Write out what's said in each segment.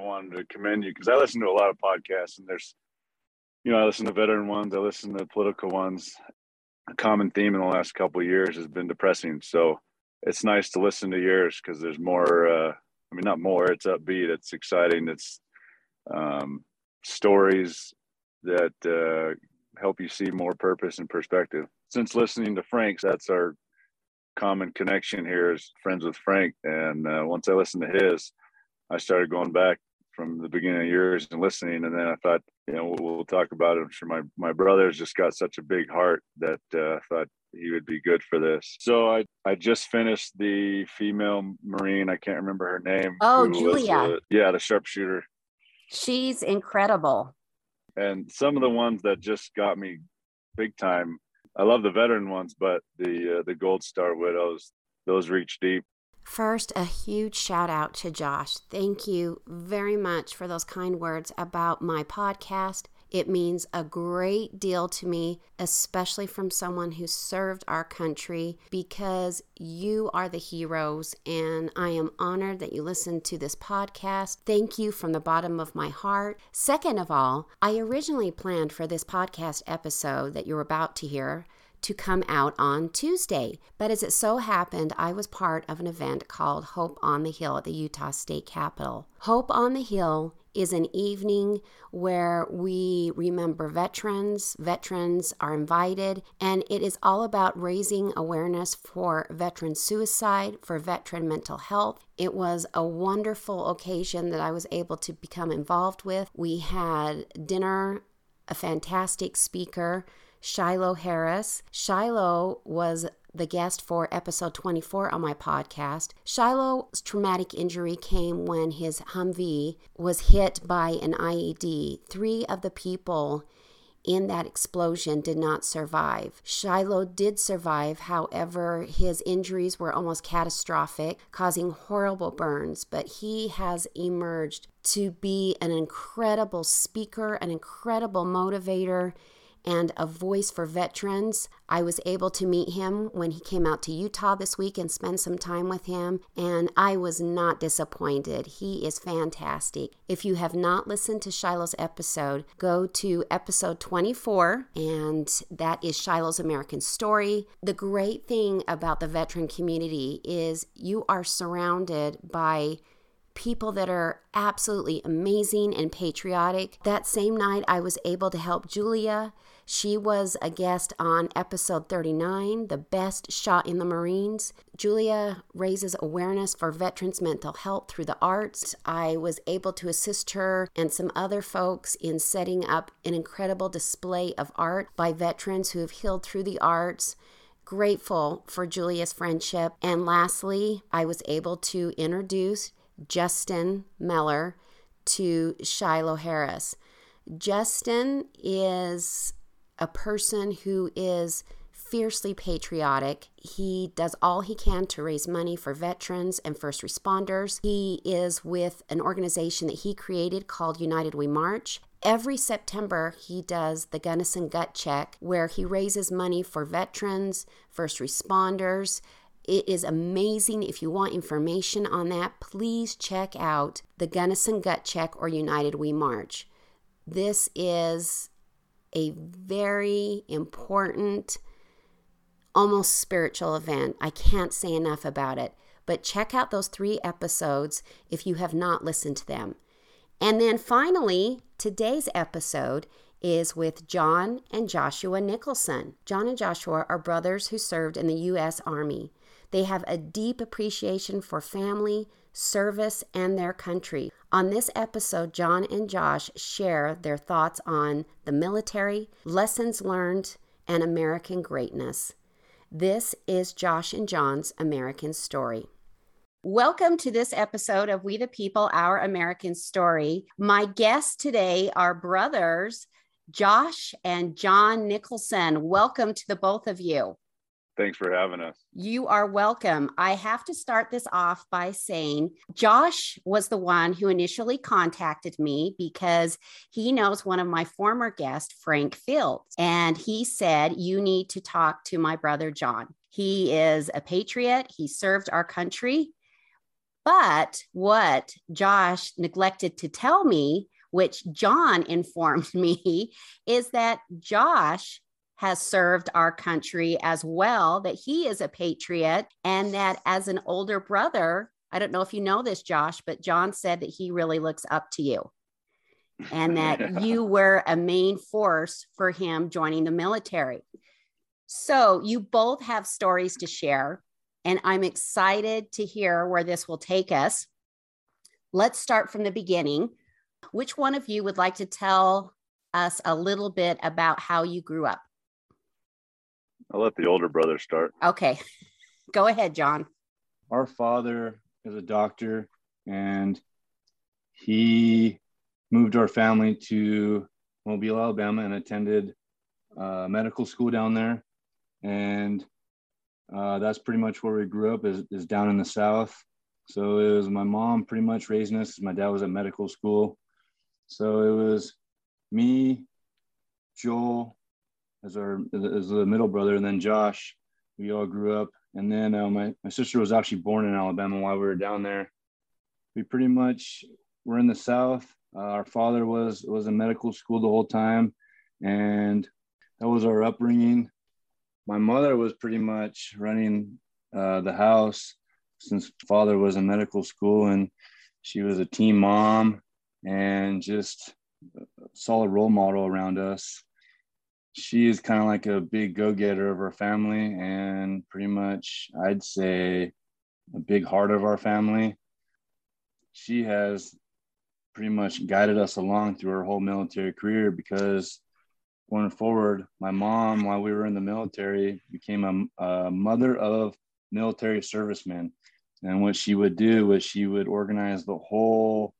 I wanted to commend you because I listen to a lot of podcasts and there's, you know, I listen to veteran ones, I listen to political ones. A common theme in the last couple years has been depressing. So it's nice to listen to yours because there's more, uh, I mean, not more, it's upbeat, it's exciting, it's um, stories that uh, help you see more purpose and perspective. Since listening to Frank's, that's our common connection here is friends with Frank. And uh, once I listened to his, I started going back from the beginning of years and listening. And then I thought, you know, we'll, we'll talk about it. I'm sure my, my brother's just got such a big heart that uh, I thought he would be good for this. So I, I just finished the female Marine. I can't remember her name. Oh, Julia. The, yeah, the sharpshooter. She's incredible. And some of the ones that just got me big time I love the veteran ones, but the uh, the Gold Star Widows those reach deep. First, a huge shout out to Josh. Thank you very much for those kind words about my podcast. It means a great deal to me, especially from someone who served our country, because you are the heroes, and I am honored that you listened to this podcast. Thank you from the bottom of my heart. Second of all, I originally planned for this podcast episode that you're about to hear to come out on Tuesday. But as it so happened, I was part of an event called Hope on the Hill at the Utah State Capitol. Hope on the Hill is an evening where we remember veterans. Veterans are invited, and it is all about raising awareness for veteran suicide, for veteran mental health. It was a wonderful occasion that I was able to become involved with. We had dinner, a fantastic speaker. Shiloh Harris. Shiloh was the guest for episode 24 on my podcast. Shiloh's traumatic injury came when his Humvee was hit by an IED. Three of the people in that explosion did not survive. Shiloh did survive, however, his injuries were almost catastrophic, causing horrible burns, but he has emerged to be an incredible speaker, an incredible motivator and a voice for veterans. I was able to meet him when he came out to Utah this week and spend some time with him, and I was not disappointed. He is fantastic. If you have not listened to Shiloh's episode, go to episode 24, and that is Shiloh's American Story. The great thing about the veteran community is you are surrounded by people that are absolutely amazing and patriotic. That same night, I was able to help Julia she was a guest on episode 39, The Best Shot in the Marines. Julia raises awareness for veterans' mental health through the arts. I was able to assist her and some other folks in setting up an incredible display of art by veterans who have healed through the arts grateful for Julia's friendship. And lastly, I was able to introduce Justin Meller to Shiloh Harris. Justin is a person who is fiercely patriotic. He does all he can to raise money for veterans and first responders. He is with an organization that he created called United We March. Every September, he does the Gunnison Gut Check, where he raises money for veterans, first responders. It is amazing. If you want information on that, please check out the Gunnison Gut Check or United We March. This is a very important, almost spiritual event. I can't say enough about it. But check out those three episodes if you have not listened to them. And then finally, today's episode is with John and Joshua Nicholson. John and Joshua are brothers who served in the U.S. Army. They have a deep appreciation for family, service, and their country. On this episode, John and Josh share their thoughts on the military, lessons learned, and American greatness. This is Josh and John's American Story. Welcome to this episode of We the People, Our American Story. My guests today are brothers Josh and John Nicholson. Welcome to the both of you. Thanks for having us. You are welcome. I have to start this off by saying Josh was the one who initially contacted me because he knows one of my former guests, Frank Fields, and he said, You need to talk to my brother John. He is a patriot, he served our country. But what Josh neglected to tell me, which John informed me, is that Josh has served our country as well, that he is a patriot, and that as an older brother, I don't know if you know this, Josh, but John said that he really looks up to you and that yeah. you were a main force for him joining the military. So you both have stories to share, and I'm excited to hear where this will take us. Let's start from the beginning. Which one of you would like to tell us a little bit about how you grew up? I'll let the older brother start. Okay. Go ahead, John. Our father is a doctor and he moved our family to Mobile, Alabama and attended uh, medical school down there. And uh, that's pretty much where we grew up is, is down in the South. So it was my mom pretty much raising us. My dad was at medical school. So it was me, Joel, as our as the middle brother, and then Josh. We all grew up, and then uh, my my sister was actually born in Alabama while we were down there. We pretty much were in the South. Uh, our father was was in medical school the whole time, and that was our upbringing. My mother was pretty much running uh, the house since father was in medical school, and she was a team mom and just a solid role model around us she is kind of like a big go-getter of our family and pretty much i'd say a big heart of our family. She has pretty much guided us along through her whole military career because going forward my mom while we were in the military became a, a mother of military servicemen. And what she would do was she would organize the whole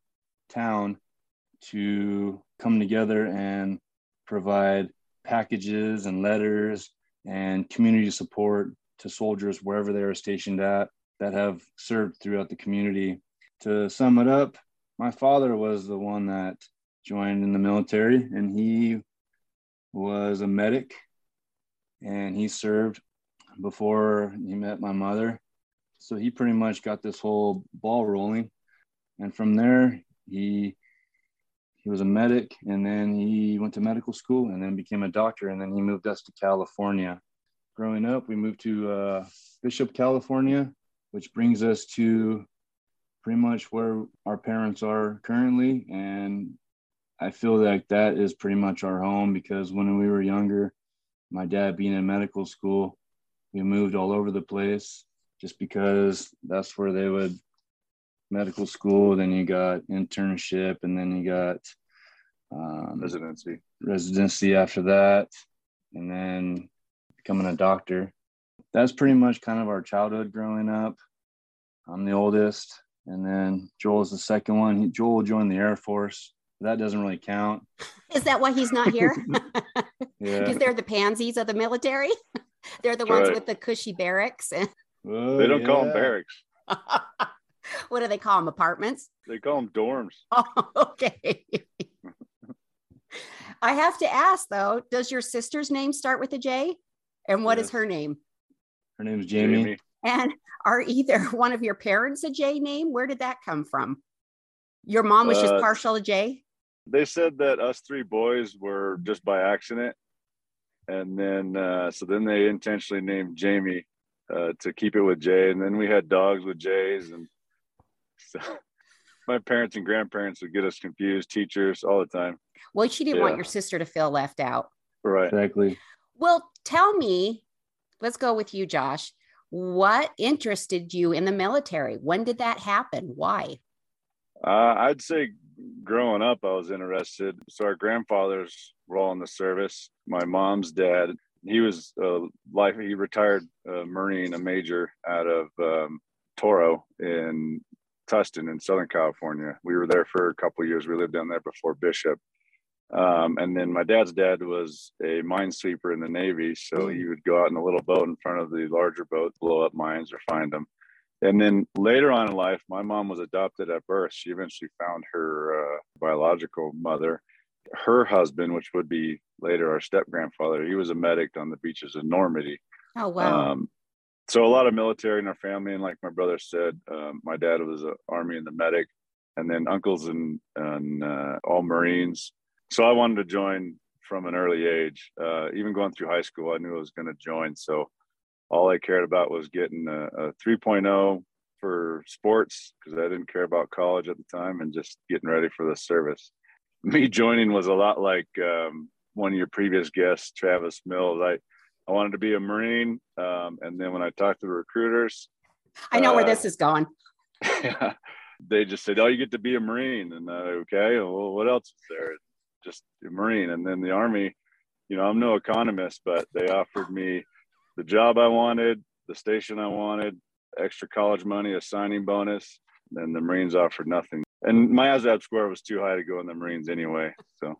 town to come together and provide packages and letters and community support to soldiers wherever they are stationed at that have served throughout the community. To sum it up, my father was the one that joined in the military and he was a medic and he served before he met my mother. So he pretty much got this whole ball rolling. And from there, he he was a medic and then he went to medical school and then became a doctor and then he moved us to California. Growing up, we moved to uh, Bishop, California, which brings us to pretty much where our parents are currently. And I feel like that is pretty much our home because when we were younger, my dad being in medical school, we moved all over the place just because that's where they would medical school, then you got internship, and then you got um, residency. Residency after that, and then becoming a doctor. That's pretty much kind of our childhood growing up. I'm the oldest, and then Joel is the second one. He, Joel joined the Air Force. That doesn't really count. Is that why he's not here? yeah. Because they're the pansies of the military. they're the That's ones right. with the cushy barracks. Oh, they don't yeah. call them barracks what do they call them? Apartments? They call them dorms. Oh, okay. I have to ask though, does your sister's name start with a J? And what yes. is her name? Her name is Jamie. Jamie. And are either one of your parents a J name? Where did that come from? Your mom was just uh, partial to J? They said that us three boys were just by accident. And then, uh, so then they intentionally named Jamie uh, to keep it with J. And then we had dogs with J's and so my parents and grandparents would get us confused, teachers all the time. Well, she didn't yeah. want your sister to feel left out. Right. Exactly. Well, tell me, let's go with you, Josh. What interested you in the military? When did that happen? Why? Uh, I'd say growing up, I was interested. So our grandfathers were all in the service. My mom's dad, he was a life. He retired a Marine, a major out of um, Toro in Tustin in Southern California. We were there for a couple years. We lived down there before Bishop. Um, and then my dad's dad was a minesweeper in the Navy. So he would go out in a little boat in front of the larger boat, blow up mines or find them. And then later on in life, my mom was adopted at birth. She eventually found her uh, biological mother. Her husband, which would be later our step grandfather, he was a medic on the beaches of Normandy. Oh, wow. Um, so a lot of military in our family, and like my brother said, um, my dad was an army and the medic, and then uncles and and uh, all Marines. So I wanted to join from an early age. Uh, even going through high school, I knew I was going to join. So all I cared about was getting a, a 3.0 for sports because I didn't care about college at the time, and just getting ready for the service. Me joining was a lot like um, one of your previous guests, Travis Mills. I I wanted to be a Marine. Um, and then when I talked to the recruiters, I know uh, where this is going. they just said, "Oh, you get to be a Marine," and uh, okay, well, what else is there? Just a Marine, and then the Army. You know, I'm no economist, but they offered me the job I wanted, the station I wanted, extra college money, a signing bonus, and the Marines offered nothing. And my ASVAB score was too high to go in the Marines anyway. So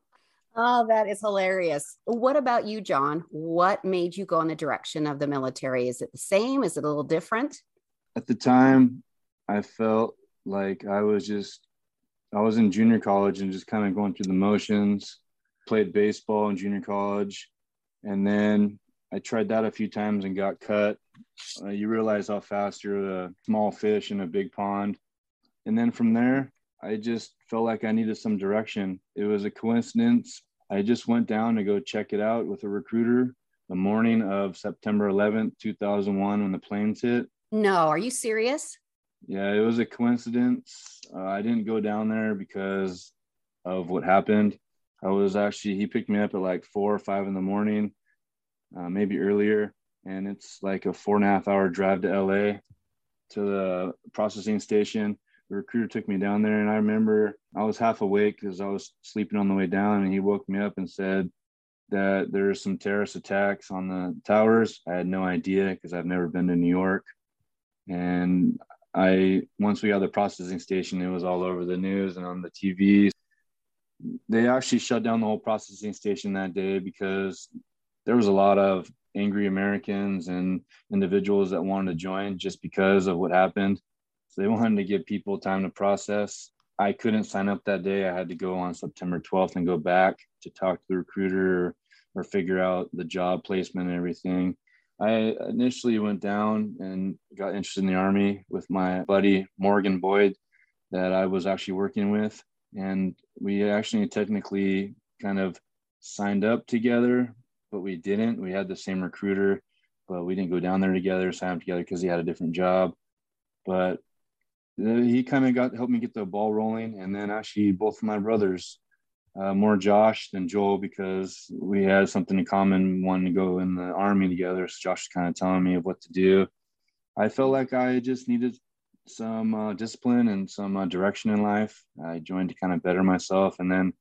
Oh, that is hilarious. What about you, John? What made you go in the direction of the military? Is it the same? Is it a little different? At the time, I felt like I was just, I was in junior college and just kind of going through the motions, played baseball in junior college. And then I tried that a few times and got cut. Uh, you realize how fast you're a small fish in a big pond. And then from there, I just felt like I needed some direction. It was a coincidence. I just went down to go check it out with a recruiter the morning of September 11th, 2001, when the planes hit. No, are you serious? Yeah, it was a coincidence. Uh, I didn't go down there because of what happened. I was actually, he picked me up at like four or five in the morning, uh, maybe earlier. And it's like a four and a half hour drive to LA to the processing station the recruiter took me down there and I remember I was half awake because I was sleeping on the way down and he woke me up and said that there's some terrorist attacks on the towers. I had no idea because I've never been to New York. And I once we got the processing station, it was all over the news and on the TV. They actually shut down the whole processing station that day because there was a lot of angry Americans and individuals that wanted to join just because of what happened. They wanted to give people time to process. I couldn't sign up that day. I had to go on September 12th and go back to talk to the recruiter or figure out the job placement and everything. I initially went down and got interested in the Army with my buddy Morgan Boyd that I was actually working with. And we actually technically kind of signed up together, but we didn't. We had the same recruiter, but we didn't go down there together, sign up together because he had a different job. But he kind of got helped me get the ball rolling, and then actually both of my brothers, uh, more Josh than Joel, because we had something in common, wanting to go in the army together. So Josh was kind of telling me of what to do. I felt like I just needed some uh, discipline and some uh, direction in life. I joined to kind of better myself, and then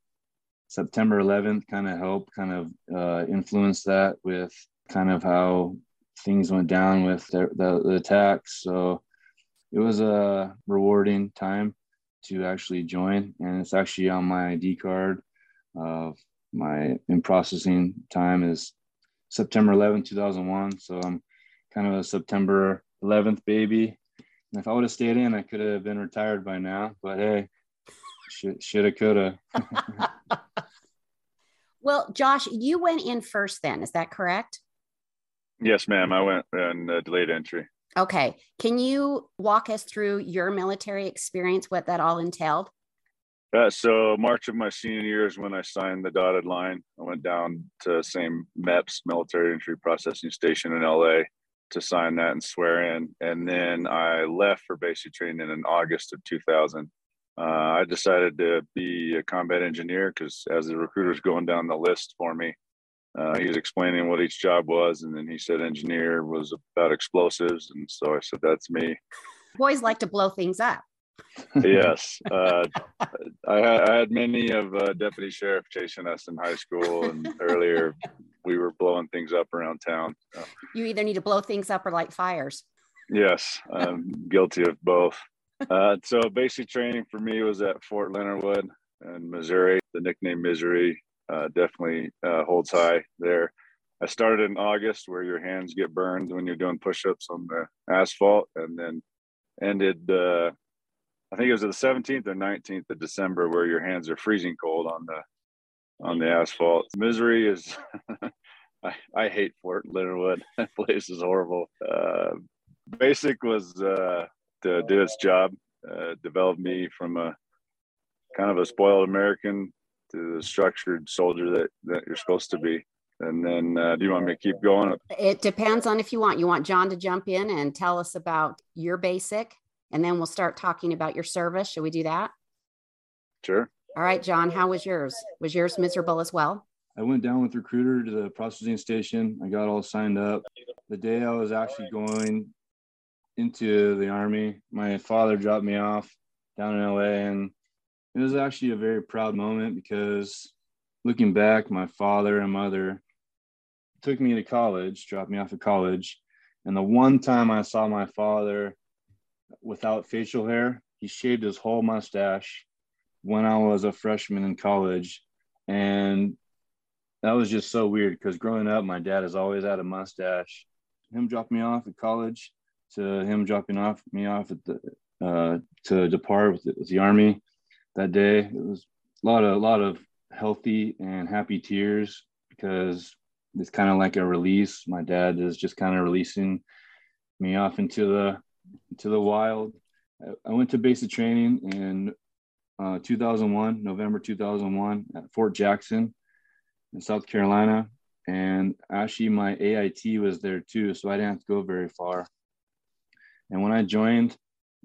September 11th kind of helped kind of uh, influence that with kind of how things went down with the, the, the attacks. So it was a rewarding time to actually join, and it's actually on my ID card. Of my in processing time is September 11, 2001. So I'm kind of a September 11th baby. And if I would have stayed in, I could have been retired by now. But hey, should shoulda, coulda. well, Josh, you went in first. Then is that correct? Yes, ma'am. I went in uh, delayed entry. Okay. Can you walk us through your military experience, what that all entailed? Uh, so March of my senior year is when I signed the dotted line. I went down to same MEPS military entry processing station in LA to sign that and swear in. And then I left for basic training in August of 2000. Uh, I decided to be a combat engineer because as the recruiter's going down the list for me, uh, he was explaining what each job was, and then he said engineer was about explosives, and so I said that's me. Boys like to blow things up. yes, uh, I, I, had many of uh, deputy sheriff chasing us in high school, and earlier we were blowing things up around town. So. You either need to blow things up or light fires. Yes, I'm guilty of both. Uh, so basic training for me was at Fort Leonard Wood in Missouri. The nickname Misery uh, definitely uh, holds high there. I started in August where your hands get burned when you're doing push-ups on the asphalt, and then ended. Uh, I think it was the 17th or 19th of December where your hands are freezing cold on the on the asphalt. Misery is. I, I hate Fort Leonard Wood. That place is horrible. Uh, basic was uh, to do its job, uh, developed me from a kind of a spoiled American to the structured soldier that, that you're supposed to be. And then, uh, do you want me to keep going? It depends on if you want. You want John to jump in and tell us about your basic, and then we'll start talking about your service. Should we do that? Sure. All right, John, how was yours? Was yours miserable as well? I went down with recruiter to the processing station. I got all signed up. The day I was actually going into the army, my father dropped me off down in LA and it was actually a very proud moment because looking back, my father and mother took me to college, dropped me off at college. And the one time I saw my father without facial hair, he shaved his whole mustache when I was a freshman in college. And that was just so weird because growing up, my dad has always had a mustache. Him dropping me off at college to him dropping off me off at the uh, to depart with the, with the army that day. It was a lot of a lot of healthy and happy tears because it's kind of like a release. My dad is just kind of releasing me off into the into the wild. I went to basic training in uh, 2001, November 2001 at Fort Jackson in South Carolina. And actually, my AIT was there too, so I didn't have to go very far. And when I joined,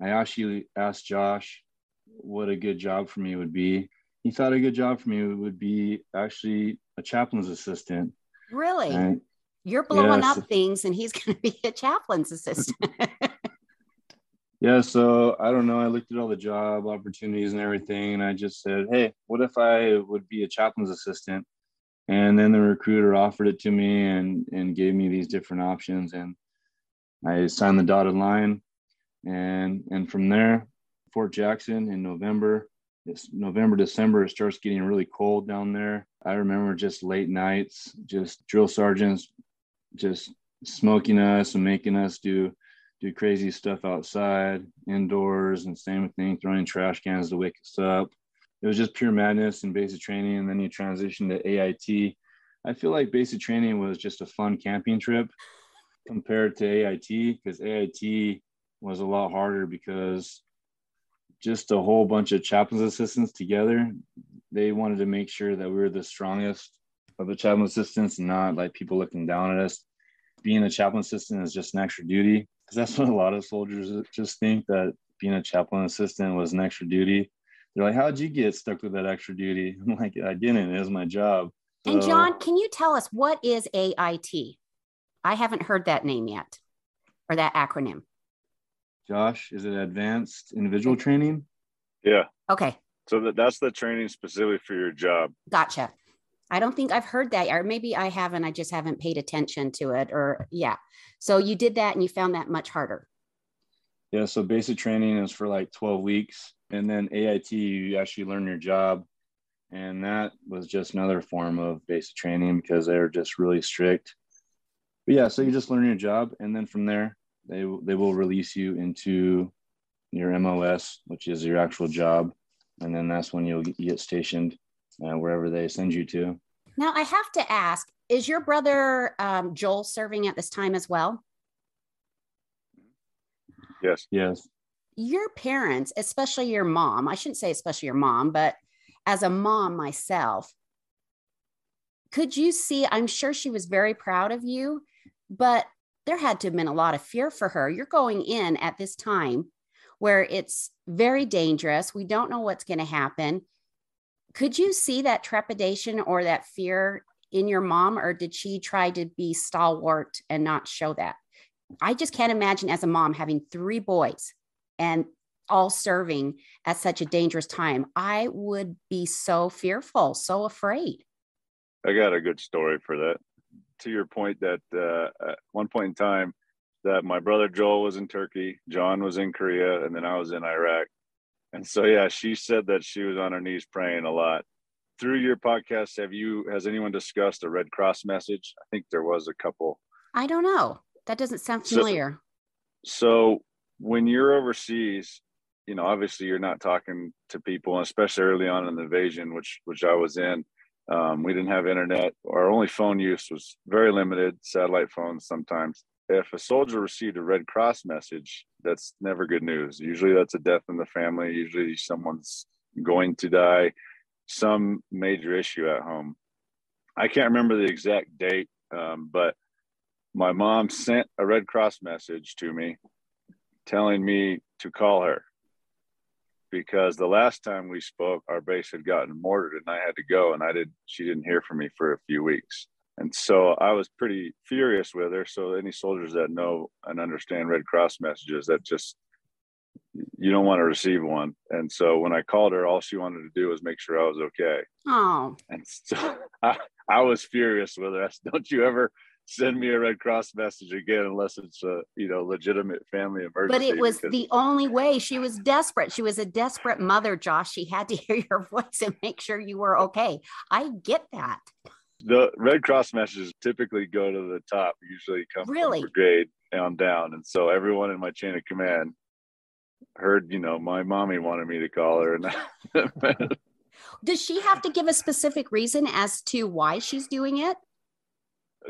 I actually asked Josh what a good job for me would be. He thought a good job for me would be actually a chaplain's assistant. Really? You're blowing yes. up things, and he's going to be a chaplain's assistant. yeah. So I don't know. I looked at all the job opportunities and everything, and I just said, hey, what if I would be a chaplain's assistant? And then the recruiter offered it to me and, and gave me these different options. And I signed the dotted line, and and from there, Fort Jackson in November. It's November, December. It starts getting really cold down there. I remember just late nights, just drill sergeants, just smoking us and making us do do crazy stuff outside, indoors, and same thing, throwing trash cans to wake us up. It was just pure madness and basic training, and then you transition to AIT. I feel like basic training was just a fun camping trip compared to AIT because AIT was a lot harder because just a whole bunch of chaplain's assistants together. They wanted to make sure that we were the strongest of the chaplain assistants not like people looking down at us. Being a chaplain assistant is just an extra duty because that's what a lot of soldiers just think that being a chaplain assistant was an extra duty. They're like, How'd you get stuck with that extra duty? I'm like, I didn't. It was my job. So, and John, can you tell us what is AIT? I haven't heard that name yet or that acronym. Josh, is it advanced individual training? Yeah. Okay. So that, that's the training specifically for your job. Gotcha. I don't think I've heard that, or maybe I haven't. I just haven't paid attention to it, or yeah. So you did that and you found that much harder. Yeah. So basic training is for like 12 weeks. And then AIT, you actually learn your job. And that was just another form of basic training because they were just really strict but yeah, so you just learn your job, and then from there, they they will release you into your MOS, which is your actual job, and then that's when you'll get stationed uh, wherever they send you to. Now, I have to ask: Is your brother um, Joel serving at this time as well? Yes. Yes. Your parents, especially your mom, I shouldn't say especially your mom, but as a mom myself, could you see? I'm sure she was very proud of you but there had to have been a lot of fear for her. You're going in at this time where it's very dangerous. We don't know what's going to happen. Could you see that trepidation or that fear in your mom, or did she try to be stalwart and not show that? I just can't imagine as a mom having three boys and all serving at such a dangerous time. I would be so fearful, so afraid. I got a good story for that to your point that uh, at one point in time that my brother Joel was in Turkey, John was in Korea, and then I was in Iraq. And so yeah, she said that she was on her knees praying a lot. Through your podcast, have you has anyone discussed a Red Cross message? I think there was a couple. I don't know. That doesn't sound familiar. So, so when you're overseas, you know, obviously you're not talking to people, especially early on in the invasion, which which I was in. Um, we didn't have internet. Our only phone use was very limited, satellite phones sometimes. if a soldier received a Red Cross message, that's never good news. Usually that's a death in the family. Usually someone's going to die, some major issue at home. I can't remember the exact date, um, but my mom sent a Red Cross message to me telling me to call her because the last time we spoke, our base had gotten mortared and I had to go and I didn't, she didn't hear from me for a few weeks. And so I was pretty furious with her. So any soldiers that know and understand Red Cross messages, that just you don't want to receive one. And so when I called her, all she wanted to do was make sure I was okay. Oh. And so I, I was furious with her. Said, don't you ever send me a Red Cross message again unless it's a you know legitimate family emergency. But it was because... the only way. She was desperate. She was a desperate mother, Josh. She had to hear your voice and make sure you were okay. I get that the Red Cross messages typically go to the top, usually come really? from brigade on down. And so everyone in my chain of command heard, you know, my mommy wanted me to call her. And does she have to give a specific reason as to why she's doing it?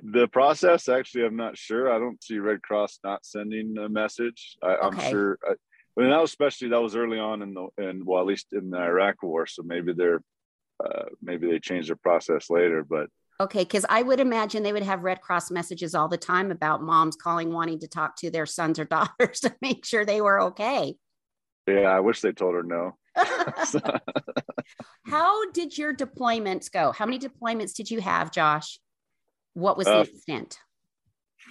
The process, actually, I'm not sure. I don't see Red Cross not sending a message. I, am sure. I, but that was especially that was early on in the in well, at least in the Iraq War. So maybe they're uh, maybe they changed their process later. But Okay, because I would imagine they would have Red Cross messages all the time about moms calling wanting to talk to their sons or daughters to make sure they were okay. Yeah, I wish they told her no. How did your deployments go? How many deployments did you have, Josh? What was the uh, extent?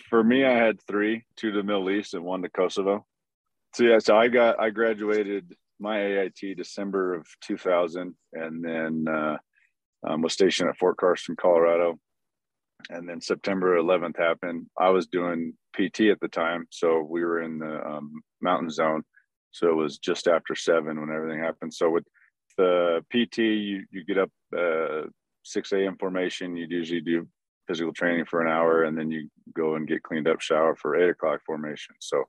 For me, I had three, two to the Middle East and one to Kosovo. So yeah, so I got I graduated my AIT December of 2000, and then uh, um, was stationed at Fort Carson, Colorado. And then September 11th happened. I was doing PT at the time, so we were in the um, mountain zone. So it was just after seven when everything happened. So with the PT, you you get up uh, 6 a.m. formation. You'd usually do physical training for an hour, and then you go and get cleaned up, shower for eight o'clock formation. So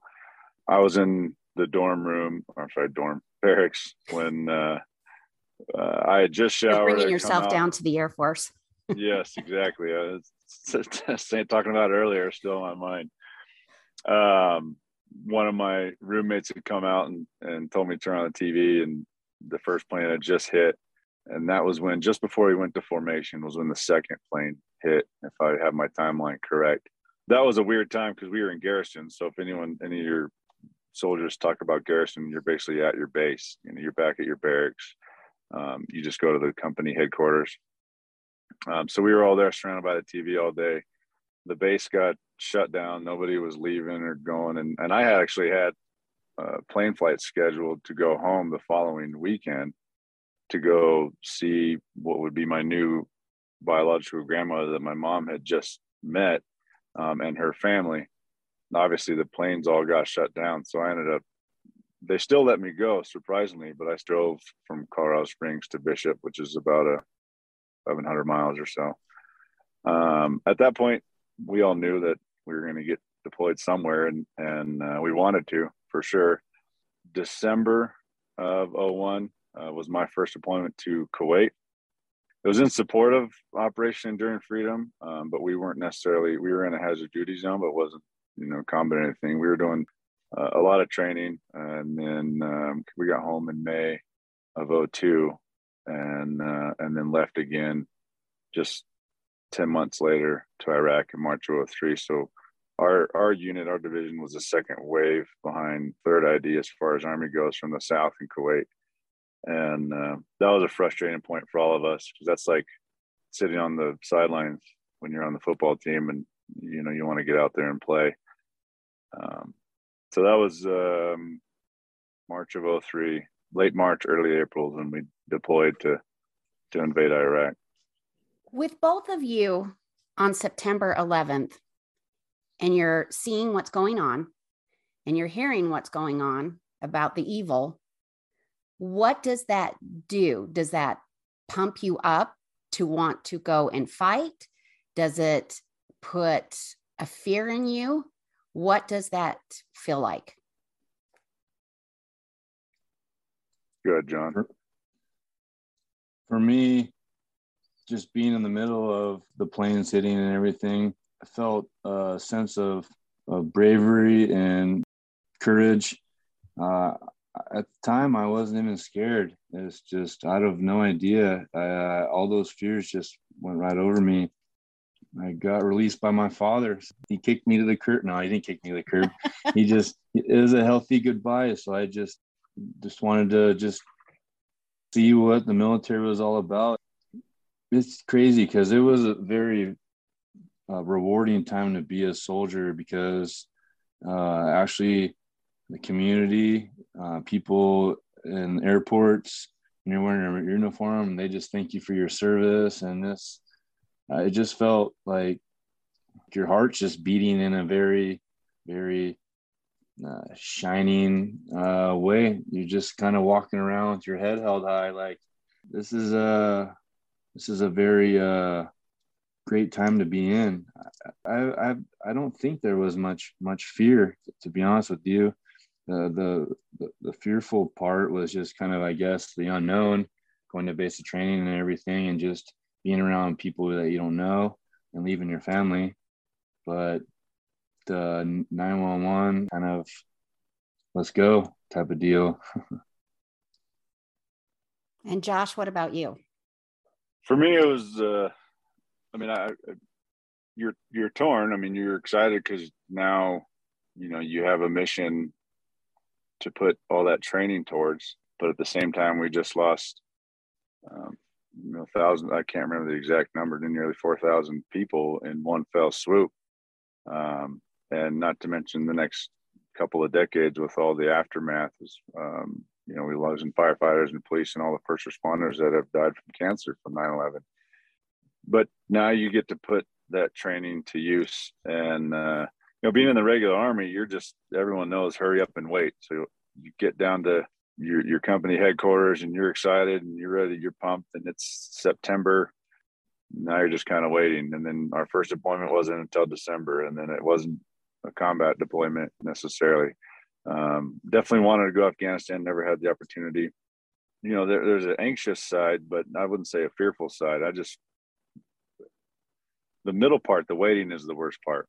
I was in the dorm room. I'm sorry, dorm barracks when uh, uh, I had just showered. You're bringing yourself down to the Air Force. yes, exactly. I was talking about earlier, still on my mind. Um, one of my roommates had come out and, and told me to turn on the TV, and the first plane had just hit. And that was when, just before we went to formation, was when the second plane hit, if I have my timeline correct. That was a weird time because we were in garrison. So if anyone, any of your soldiers talk about garrison, you're basically at your base. You know, you're back at your barracks. Um, you just go to the company headquarters. Um, so we were all there surrounded by the TV all day. The base got shut down. Nobody was leaving or going. And, and I actually had a plane flight scheduled to go home the following weekend to go see what would be my new biological grandmother that my mom had just met um, and her family. Obviously, the planes all got shut down. So I ended up they still let me go surprisingly but i drove from colorado springs to bishop which is about a 1100 miles or so um, at that point we all knew that we were going to get deployed somewhere and and uh, we wanted to for sure december of 01 uh, was my first deployment to kuwait it was in support of operation enduring freedom um, but we weren't necessarily we were in a hazard duty zone but wasn't you know combat anything we were doing uh, a lot of training, and then um, we got home in May of 02 and uh, and then left again just 10 months later to Iraq in March of 03. So our our unit, our division was the second wave behind third ID as far as Army goes from the south in Kuwait. And uh, that was a frustrating point for all of us because that's like sitting on the sidelines when you're on the football team and you know you want to get out there and play. Um, so that was um, March of 03, late March, early April when we deployed to to invade Iraq. With both of you on September 11th, and you're seeing what's going on, and you're hearing what's going on about the evil, what does that do? Does that pump you up to want to go and fight? Does it put a fear in you? What does that feel like? Good, John. For, for me, just being in the middle of the planes hitting and everything, I felt a sense of of bravery and courage. Uh, at the time, I wasn't even scared. It's just out of no idea. Uh, all those fears just went right over me. I got released by my father. He kicked me to the curb. No, he didn't kick me to the curb. he just it was a healthy goodbye. So I just just wanted to just see what the military was all about. It's crazy because it was a very uh, rewarding time to be a soldier because uh, actually the community, uh, people in airports, and you're wearing your uniform, they just thank you for your service. And this, uh, it just felt like your heart's just beating in a very, very uh, shining uh, way. You're just kind of walking around with your head held high, like this is a this is a very uh, great time to be in. I, I I don't think there was much much fear, to be honest with you. The, the the fearful part was just kind of, I guess, the unknown, going to basic training and everything, and just being around people that you don't know and leaving your family. But the 911 kind of let's go type of deal. and Josh, what about you? For me, it was. Uh, I mean, I, you're you're torn. I mean, you're excited because now, you know, you have a mission to put all that training towards. But at the same time, we just lost, um, you know, thousand. I can't remember the exact number. To nearly four thousand people in one fell swoop. Um, and not to mention the next couple of decades with all the aftermath is um, you know we lost firefighters and police and all the first responders that have died from cancer from 9-11 but now you get to put that training to use and uh, you know being in the regular army you're just everyone knows hurry up and wait so you get down to your, your company headquarters and you're excited and you're ready you're pumped and it's september now you're just kind of waiting and then our first deployment wasn't until december and then it wasn't a combat deployment necessarily. Um, definitely wanted to go Afghanistan, never had the opportunity. You know, there, there's an anxious side, but I wouldn't say a fearful side. I just, the middle part, the waiting is the worst part.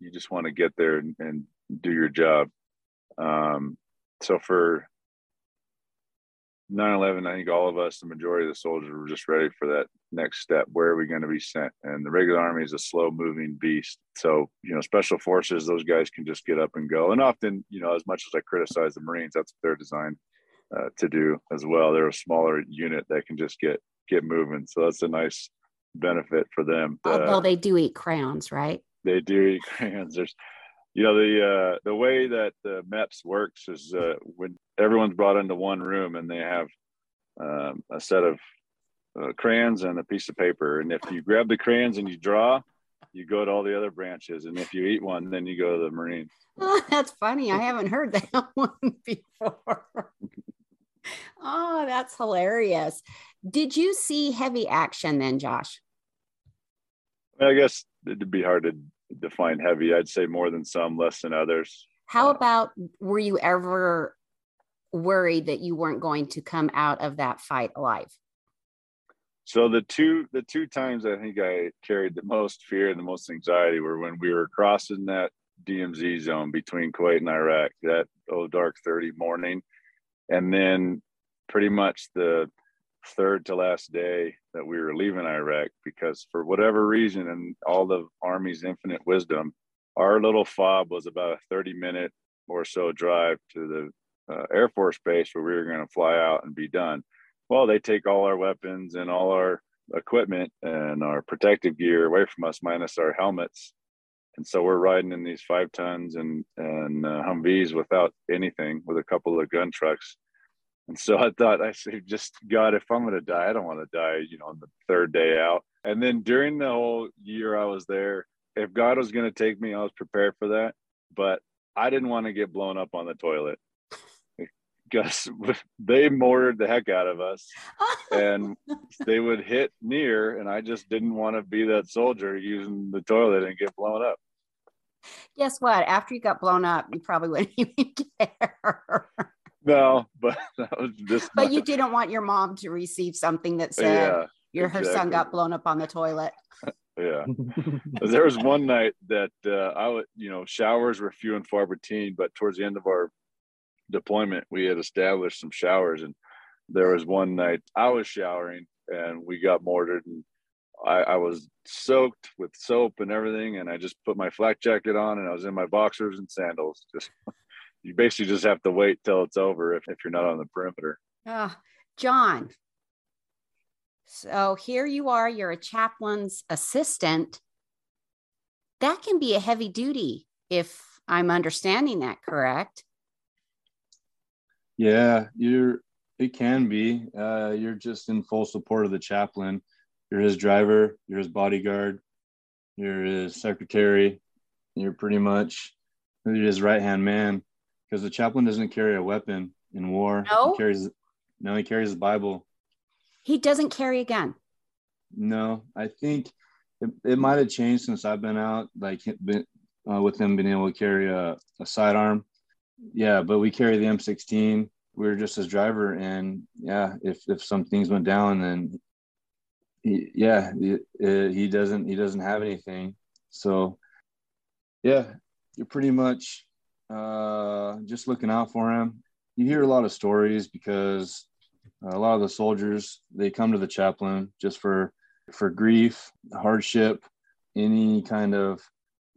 You just want to get there and, and do your job. Um, so for 9-11 i think all of us the majority of the soldiers were just ready for that next step. Where are we going to be sent? And the regular army is a slow moving beast. So you know special forces those guys can just get up and go. And often you know as much as i criticize the marines that's what they're designed uh, to do as well. They're a smaller unit that can just get get moving. So that's a nice benefit for them. Although uh, they do eat crayons right they do eat crayons there's you know the uh, the way that the MEPS works is uh, when everyone's brought into one room and they have um, a set of uh, crayons and a piece of paper, and if you grab the crayons and you draw, you go to all the other branches, and if you eat one, then you go to the Marine. Oh, that's funny. I haven't heard that one before. oh, that's hilarious. Did you see heavy action then, Josh? I guess it'd be hard to define heavy. I'd say more than some, less than others. How uh, about were you ever worried that you weren't going to come out of that fight alive? So the two the two times I think I carried the most fear and the most anxiety were when we were crossing that DMZ zone between Kuwait and Iraq, that oh dark 30 morning. And then pretty much the third to last day that we were leaving Iraq because for whatever reason and all the Army's infinite wisdom, our little fob was about a 30 minute or so drive to the uh, Air Force Base where we were going to fly out and be done. Well, they take all our weapons and all our equipment and our protective gear away from us, minus our helmets. And so we're riding in these five tons and and uh, Humvees without anything, with a couple of gun trucks and so I thought, I said, just God, if I'm going to die, I don't want to die, you know, on the third day out. And then during the whole year I was there, if God was going to take me, I was prepared for that. But I didn't want to get blown up on the toilet because they mortared the heck out of us and they would hit near. And I just didn't want to be that soldier using the toilet and get blown up. Guess what? After you got blown up, you probably wouldn't even care. No, but that was just. But you didn't want your mom to receive something that said yeah, your exactly. her son got blown up on the toilet. Yeah. there was one night that uh, I would, you know, showers were few and far between, but towards the end of our deployment, we had established some showers. And there was one night I was showering and we got mortared and I, I was soaked with soap and everything. And I just put my flak jacket on and I was in my boxers and sandals. Just, you basically just have to wait till it's over if, if you're not on the perimeter. Uh, John, so here you are, you're a chaplain's assistant. That can be a heavy duty if I'm understanding that correct. Yeah, you're it can be. Uh, you're just in full support of the chaplain. You're his driver, you're his bodyguard, you're his secretary, you're pretty much his right hand man because the chaplain doesn't carry a weapon in war. No, he carries no, he carries the Bible. He doesn't carry a gun. No, I think it, it might have changed since I've been out, like been, uh, with them being able to carry a, a sidearm. Yeah, but we carry the M16. We were just his driver, and yeah, if if some things went down, then he, yeah, he, he doesn't he doesn't have anything. So yeah, you're pretty much uh, just looking out for him. You hear a lot of stories because a lot of the soldiers they come to the chaplain just for for grief, hardship, any kind of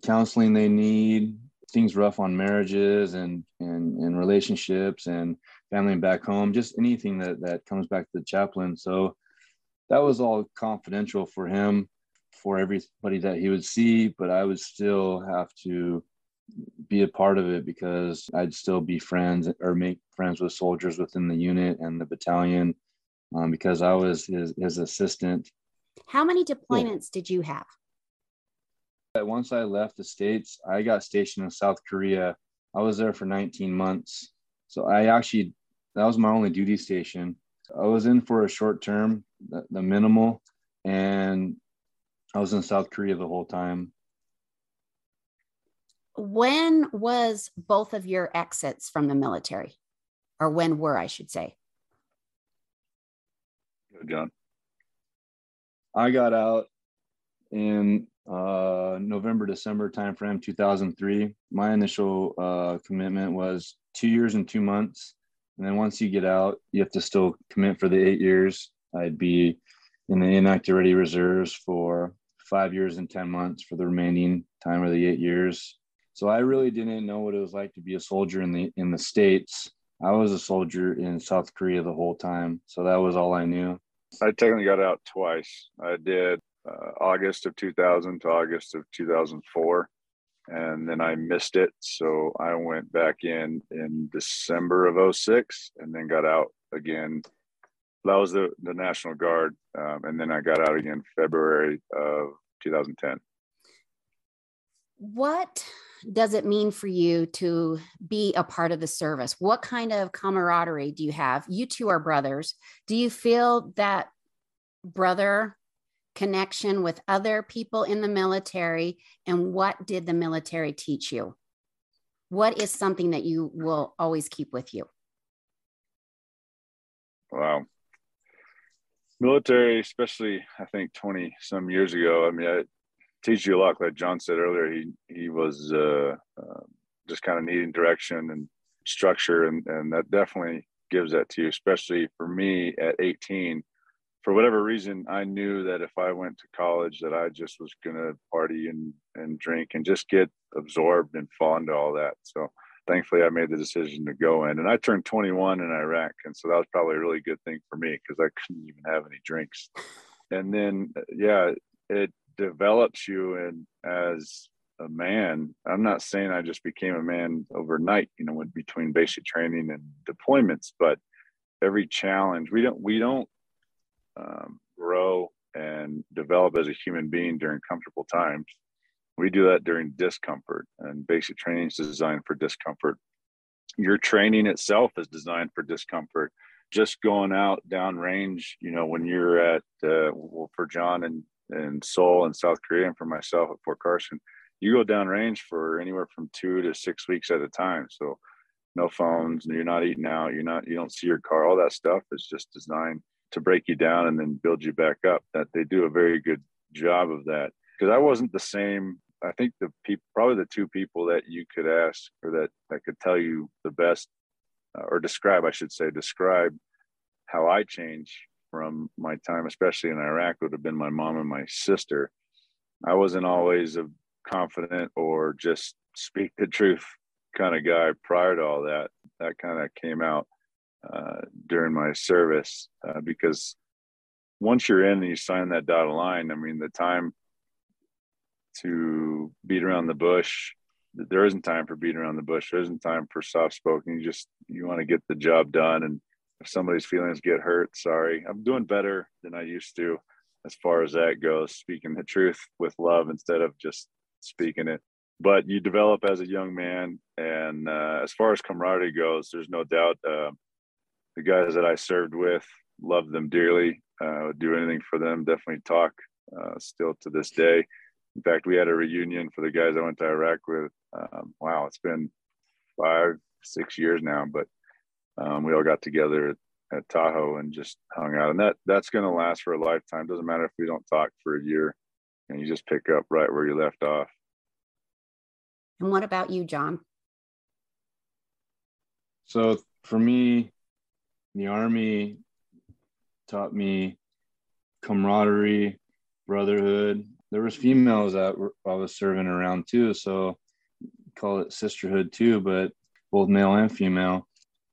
counseling they need, things rough on marriages and and, and relationships and family back home, just anything that that comes back to the chaplain. So that was all confidential for him, for everybody that he would see, but I would still have to be a part of it because I'd still be friends or make friends with soldiers within the unit and the battalion um, because I was his, his assistant. How many deployments yeah. did you have? Once I left the States, I got stationed in South Korea. I was there for 19 months. So I actually, that was my only duty station. I was in for a short term, the, the minimal, and I was in South Korea the whole time when was both of your exits from the military? Or when were i should say? John. I got out in uh, november december timeframe 2003 my initial uh, commitment was two years and two months. And then once you get out you have to still commit for the eight years. I'd be in the inactive ready reserves for five years and 10 months for the remaining time of the eight years so I really didn't know what it was like to be a soldier in the in the states. I was a soldier in South Korea the whole time, so that was all I knew. I technically got out twice. I did uh, August of 2000 to August of 2004, and then I missed it, so I went back in in December of 06, and then got out again. That was the the National Guard, um, and then I got out again February of 2010. What does it mean for you to be a part of the service? What kind of camaraderie do you have? You two are brothers. Do you feel that brother connection with other people in the military? And what did the military teach you? What is something that you will always keep with you? Wow. Military, especially I think 20 some years ago. I mean, I, teach you a lot. Like John said earlier, he he was uh, uh, just kind of needing direction and structure, and and that definitely gives that to you. Especially for me at 18, for whatever reason, I knew that if I went to college, that I just was gonna party and and drink and just get absorbed and fall into all that. So thankfully, I made the decision to go in, and I turned 21 in Iraq, and so that was probably a really good thing for me because I couldn't even have any drinks. And then, yeah, it develops you as a man i'm not saying i just became a man overnight you know with between basic training and deployments but every challenge we don't we don't um, grow and develop as a human being during comfortable times. We do that during discomfort and basic training is designed for discomfort. Your training itself is designed for discomfort. Just going out downrange you know when you're at uh, well for john and in Seoul and South Korea, and for myself at Fort Carson, you go downrange for anywhere from two to six weeks at a time. So no phones, you're not eating out, you're not, you don't see your car. All that stuff is just designed to break you down and then build you back up. That they do a very good job of that. because I wasn't the same. I think the people, probably the two people that you could ask or that that could tell you the best uh, or describe, I should say, describe how I changed from my time, especially in Iraq, would have been my mom and my sister. I wasn't always a confident or just speak the truth kind of guy prior to all that. That kind of came out uh, during my service uh, because once you're in and you sign that dotted line, I mean, the time to beat around the bush, there isn't time for beating around the bush. There isn't time for soft spoken. You just, you want to get the job done. And if somebody's feelings get hurt, sorry, I'm doing better than I used to as far as that goes, speaking the truth with love instead of just speaking it. But you develop as a young man. And uh, as far as camaraderie goes, there's no doubt uh, the guys that I served with love them dearly, uh, would do anything for them, definitely talk uh, still to this day. In fact, we had a reunion for the guys I went to Iraq with. Um, wow, it's been five, six years now, but um, we all got together at, at, Tahoe and just hung out. And that that's going to last for a lifetime. Doesn't matter if we don't talk for a year and you just pick up right where you left off. And what about you, John? So for me, the Army taught me camaraderie, brotherhood. There was females that were, I was serving around too, so call it sisterhood too, but both male and female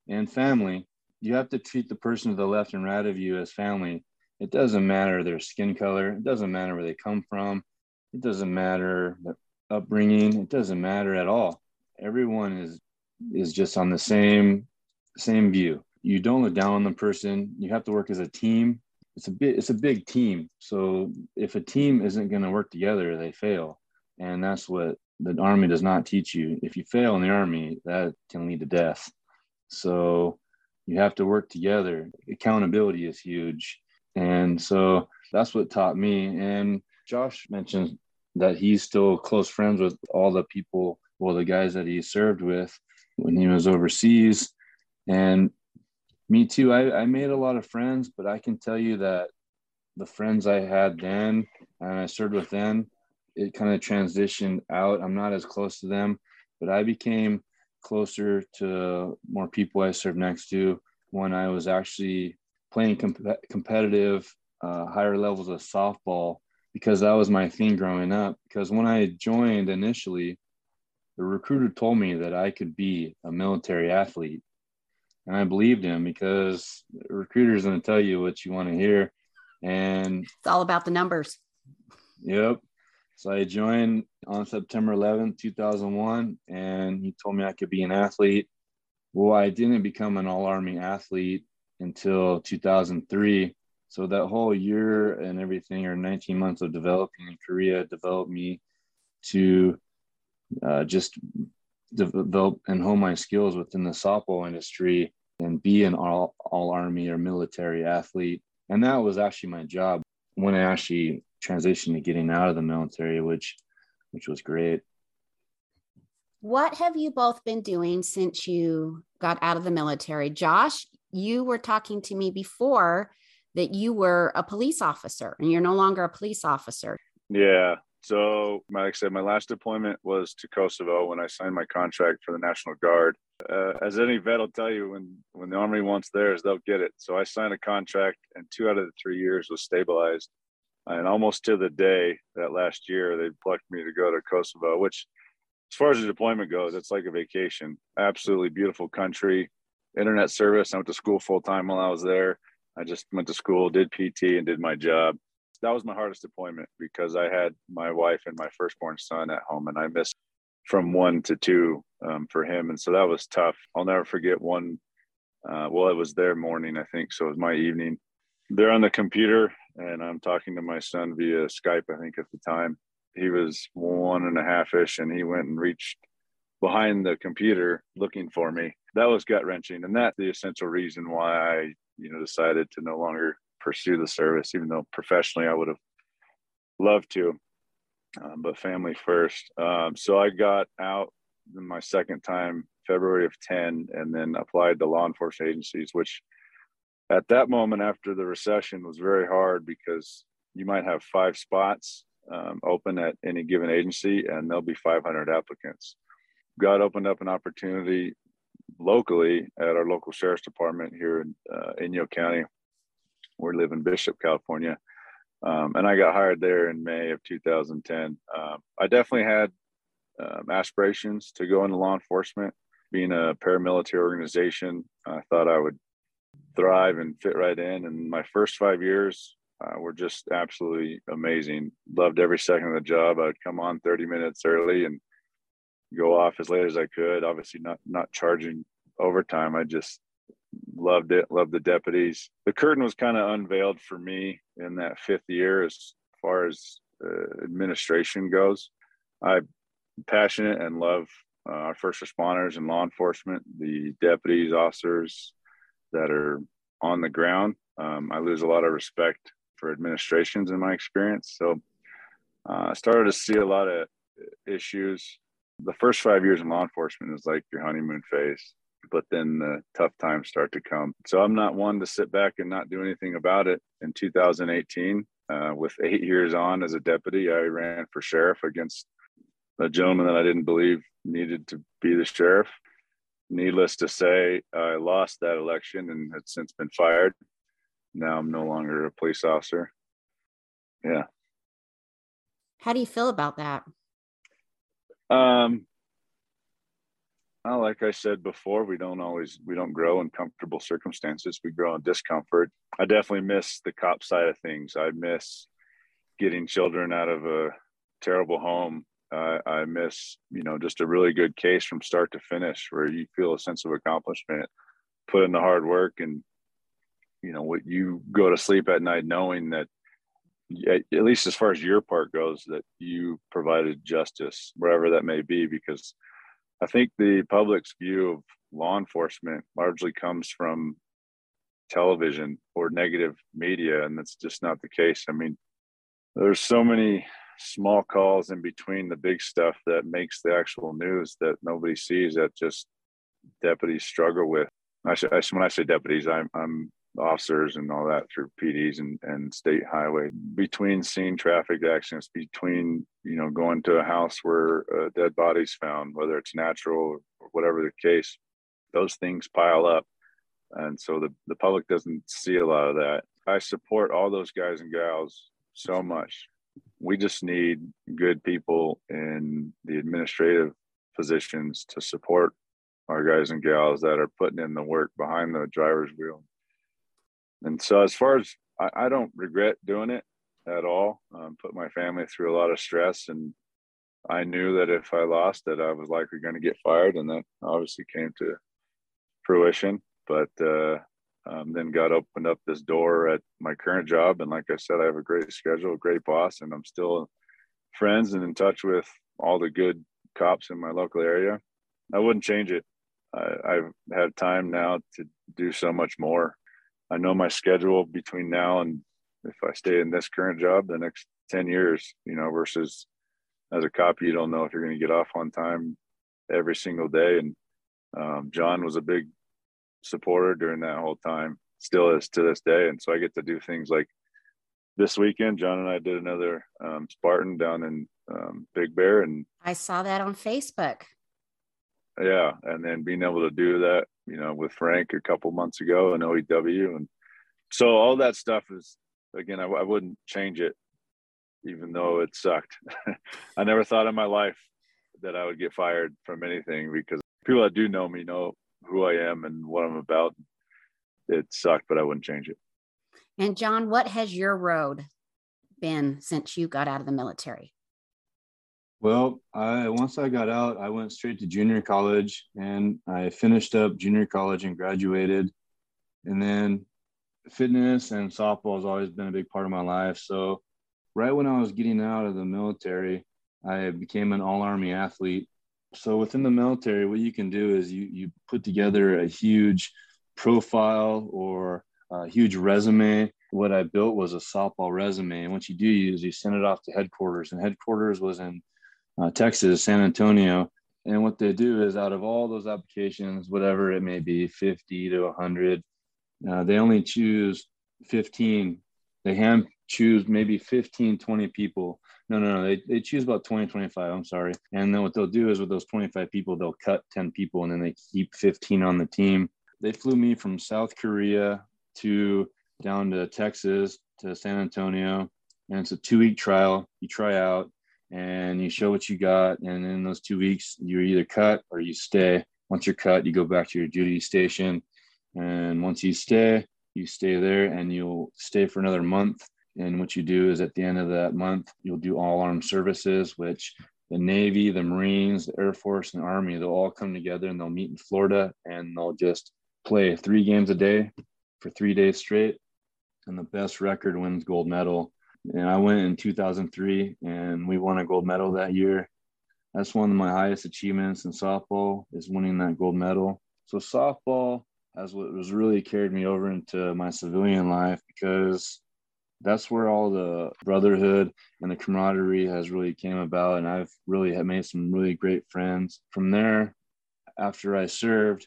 and family. You have to treat the person to the left and right of you as family. It doesn't matter their skin color. It doesn't matter where they come from. It doesn't matter their upbringing. It doesn't matter at all. Everyone is is just on the same same view. You don't look down on the person. You have to work as a team. It's a bit it's a big team. So if a team isn't going to work together, they fail. And that's what the army does not teach you. If you fail in the army, that can lead to death. So you have to work together. Accountability is huge. And so that's what taught me. And Josh mentioned that he's still close friends with all the people, well, the guys that he served with when he was overseas. And me too, I, I made a lot of friends, but I can tell you that the friends I had then and I served with then, it kind of transitioned out. I'm not as close to them, but I became closer to more people I served next to when I was actually playing comp- competitive uh, higher levels of softball because that was my thing growing up. Because when I joined initially, the recruiter told me that I could be a military athlete. And I believed him because recruiter's recruiter going to tell you what you want to hear. And it's all about the numbers. Yep. So I joined on September 11th, 2001, and he told me I could be an athlete. Well, I didn't become an all army athlete until 2003. So that whole year and everything, or 19 months of developing in Korea, developed me to uh, just develop and hone my skills within the softball industry and be an all, all army or military athlete. And that was actually my job when I actually transition to getting out of the military, which which was great. What have you both been doing since you got out of the military? Josh, you were talking to me before that you were a police officer and you're no longer a police officer. Yeah. So, like I said, my last deployment was to Kosovo when I signed my contract for the National Guard. Uh, as any vet will tell you, when when the Army wants theirs, they'll get it. So I signed a contract, and two out of the three years was stabilized and almost to the day that last year they plucked me to go to Kosovo, which as far as the deployment goes, it's like a vacation. Absolutely beautiful country. Internet service. I went to school full time while I was there. I just went to school, did PT, and did my job. That was my hardest deployment because I had my wife and my firstborn son at home, and I missed from one to two um, for him, and so that was tough. I'll never forget one. Uh, well, it was their morning, I think, so it was my evening. They're on the computer and I'm talking to my son via Skype, I think at the time. He was one and a half ish, and he went and reached behind the computer looking for me. That was gut wrenching. And that's the essential reason why I, you know, decided to no longer pursue the service, even though professionally I would have loved to, um, but family first. Um, so I got out my second time, February of 10, and then applied to law enforcement agencies, which at that moment after the recession was very hard because you might have five spots um, open at any given agency, and there'll be 500 applicants. God opened up an opportunity locally at our local sheriff's department here in uh, Inyo County. We live in Bishop, California. Um, and I got hired there in May of 2010. Um, I definitely had um, aspirations to go into law enforcement. Being a paramilitary organization, I thought I would thrive and fit right in. And my first five years uh, were just absolutely amazing. Loved every second of the job. I'd come on 30 minutes early and go off as late as I could. Obviously, not not charging overtime. I just loved it. Loved the deputies. The curtain was kind of unveiled for me in that fifth year as far as uh, administration goes. I'm passionate and love uh, our first responders and law enforcement, the deputies, officers that are on the ground. Um, I lose a lot of respect for administrations in my experience. So uh, I started to see a lot of issues. The first five years in law enforcement is like your honeymoon phase, but then the tough times start to come. So I'm not one to sit back and not do anything about it. In 2018, uh, with eight years on as a deputy, I ran for sheriff against a gentleman that I didn't believe needed to be the sheriff. Needless to say, I lost that election and had since been fired. Now I'm no longer a police officer. Yeah. How do you feel about that? Um, well, like I said before, we don't always we don't grow in comfortable circumstances. We grow in discomfort. I definitely miss the cop side of things. I miss getting children out of a terrible home uh, I miss, you know, just a really good case from start to finish where you feel a sense of accomplishment, put in the hard work, and you know what you go to sleep at night knowing that, at, at least as far as your part goes, that you provided justice wherever that may be. Because I think the public's view of law enforcement largely comes from television or negative media, and that's just not the case. I mean, there's so many small calls in between the big stuff that makes the actual news that nobody sees that just deputies struggle with. I, should, I should, when I say deputies, I'm, I'm officers and all that through PDs and, and state highway between scene traffic accidents, between, you know, going to a house where a dead body's found, whether it's natural or whatever the case, those things pile up. And so the, the public doesn't see a lot of that. I support all those guys and gals so much we just need good people in the administrative positions to support our guys and gals that are putting in the work behind the driver's wheel. And so, as far as I, I don't regret doing it at all, um, put my family through a lot of stress, and I knew that if I lost, that I was likely going to get fired, and that obviously came to fruition. But uh, um, then God opened up this door at my current job. And like I said, I have a great schedule, a great boss, and I'm still friends and in touch with all the good cops in my local area. I wouldn't change it. I, I've had time now to do so much more. I know my schedule between now and if I stay in this current job the next 10 years, you know, versus as a cop, you don't know if you're going to get off on time every single day. And um, John was a big supporter during that whole time, still is to this day. And so I get to do things like this weekend, John and I did another um, Spartan down in um, Big Bear, and I saw that on Facebook. Yeah, and then being able to do that, you know, with Frank a couple months ago in OEW, and so all that stuff is again, I, I wouldn't change it, even though it sucked. I never thought in my life that I would get fired from anything because people that do know me know who I am and what I'm about. It sucked, but I wouldn't change it. And John, what has your road been since you got out of the military? Well, I once I got out, I went straight to junior college and I finished up junior college and graduated. And then fitness and softball has always been a big part of my life. So right when I was getting out of the military, I became an all army athlete so within the military, what you can do is you you put together a huge profile or a huge resume. What I built was a softball resume, and what you do is you send it off to headquarters, and headquarters was in uh, Texas, San Antonio. And what they do is, out of all those applications, whatever it may be, 50 to 100, uh, they only choose 15. They hand choose maybe 15, 20 people. No, no, no. They, they choose about 20, 25. I'm sorry. And then what they'll do is with those 25 people, they'll cut 10 people and then they keep 15 on the team. They flew me from South Korea to down to Texas to San Antonio. And it's a two week trial. You try out and you show what you got. And in those two weeks, you're either cut or you stay. Once you're cut, you go back to your duty station. And once you stay, you stay there and you'll stay for another month. And what you do is at the end of that month, you'll do all armed services, which the Navy, the Marines, the Air Force, and Army, they'll all come together and they'll meet in Florida and they'll just play three games a day for three days straight. And the best record wins gold medal. And I went in 2003 and we won a gold medal that year. That's one of my highest achievements in softball is winning that gold medal. So softball as what was really carried me over into my civilian life because that's where all the brotherhood and the camaraderie has really came about. And i've really made some really great friends. From there after i served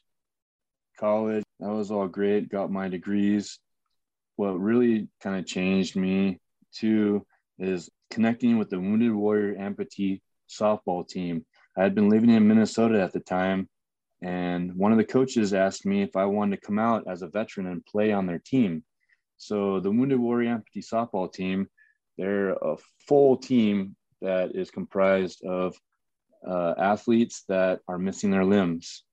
college that was all great. Got my degrees. What really kind of changed me too is connecting with the wounded warrior amputee softball team. I had been living in minnesota at the time and one of the coaches asked me if I wanted to come out as a veteran and play on their team. So the Wounded Warrior Amputee softball team, they're a full team that is comprised of uh, athletes that are missing their limbs,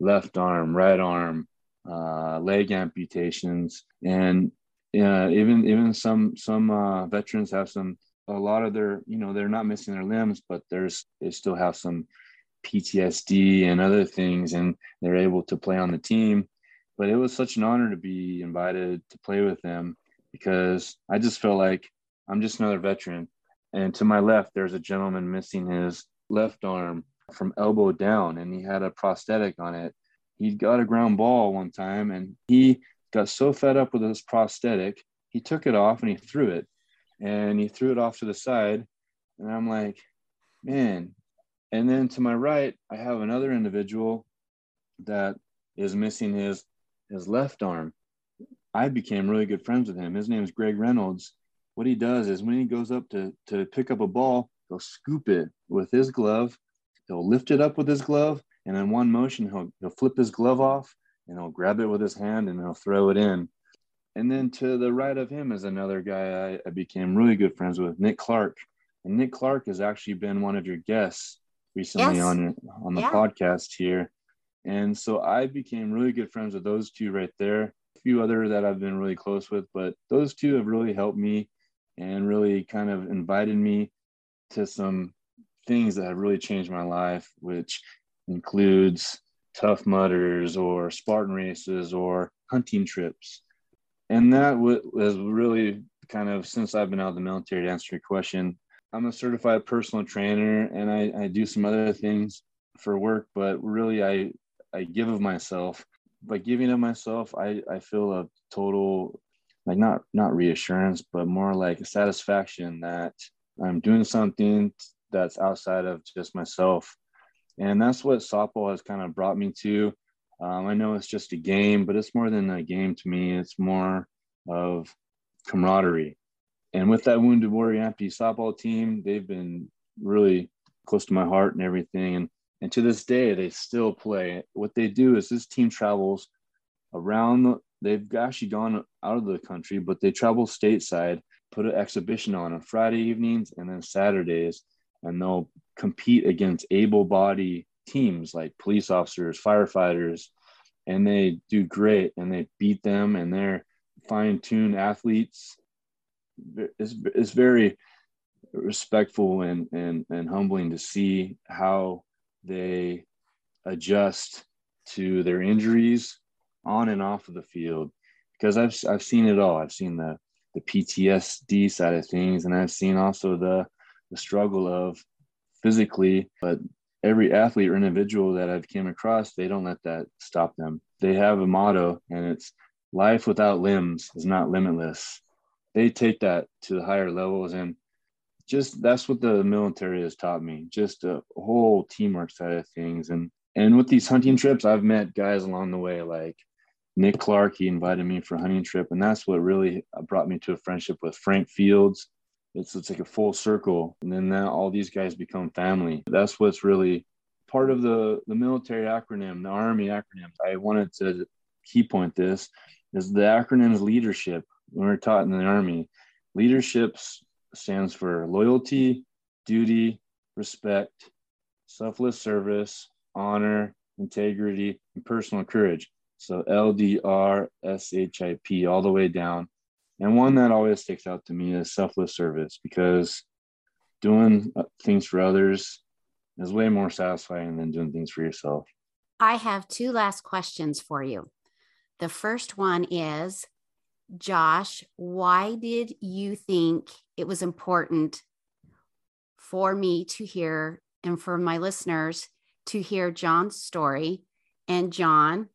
left arm, right arm, uh, leg amputations, and uh, even even some some uh, veterans have some a lot of their you know they're not missing their limbs, but there's they still have some PTSD and other things, and they're able to play on the team. But it was such an honor to be invited to play with them because I just felt like I'm just another veteran. And to my left, there's a gentleman missing his left arm from elbow down, and he had a prosthetic on it. He got a ground ball one time, and he got so fed up with his prosthetic, he took it off and he threw it. And he threw it off to the side. And I'm like, man, and then to my right, I have another individual that is missing his his left arm. I became really good friends with him. His name is Greg Reynolds. What he does is when he goes up to to pick up a ball, he'll scoop it with his glove. He'll lift it up with his glove, and in one motion, he'll he'll flip his glove off and he'll grab it with his hand and he'll throw it in. And then to the right of him is another guy I, I became really good friends with, Nick Clark. And Nick Clark has actually been one of your guests recently yes. on on the yeah. podcast here. And so I became really good friends with those two right there. A few other that I've been really close with, but those two have really helped me and really kind of invited me to some things that have really changed my life, which includes Tough Mudders or Spartan races or hunting trips. And that was really kind of since I've been out of the military to answer your question, I'm a certified personal trainer and I, I do some other things for work, but really I I give of myself. By giving of myself, I, I feel a total like not not reassurance, but more like a satisfaction that I'm doing something that's outside of just myself. And that's what softball has kind of brought me to. Um, I know it's just a game, but it's more than a game to me. It's more of camaraderie and with that Wounded Warrior Amputee softball team, they've been really close to my heart and everything. And and to this day, they still play. What they do is this team travels around. The, they've actually gone out of the country, but they travel stateside, put an exhibition on on Friday evenings and then Saturdays, and they'll compete against able-bodied teams like police officers, firefighters, and they do great. And they beat them, and they're fine-tuned athletes it's, it's very respectful and, and, and humbling to see how they adjust to their injuries on and off of the field because I've, I've seen it all. I've seen the, the PTSD side of things, and I've seen also the, the struggle of physically, but every athlete or individual that I've came across, they don't let that stop them. They have a motto, and it's life without limbs is not limitless they take that to the higher levels and just that's what the military has taught me just a whole teamwork side of things and and with these hunting trips i've met guys along the way like Nick Clark, he invited me for a hunting trip, and that's what really brought me to a friendship with Frank Fields. It's it's like a full circle, and then now all these guys become family. That's what's really part of the the military acronym, the Army acronym. I wanted to key point this is the acronym is leadership. When we're taught in the Army, leadership stands for loyalty, duty, respect, selfless service, honor, integrity, and personal courage. So L D R S H I P all the way down. And one that always sticks out to me is selfless service because doing uh, things for others is way more satisfying than doing things for yourself. I have two last questions for you. The first one is Josh, why did you think it was important for me to hear and for my listeners to hear John's story? And John,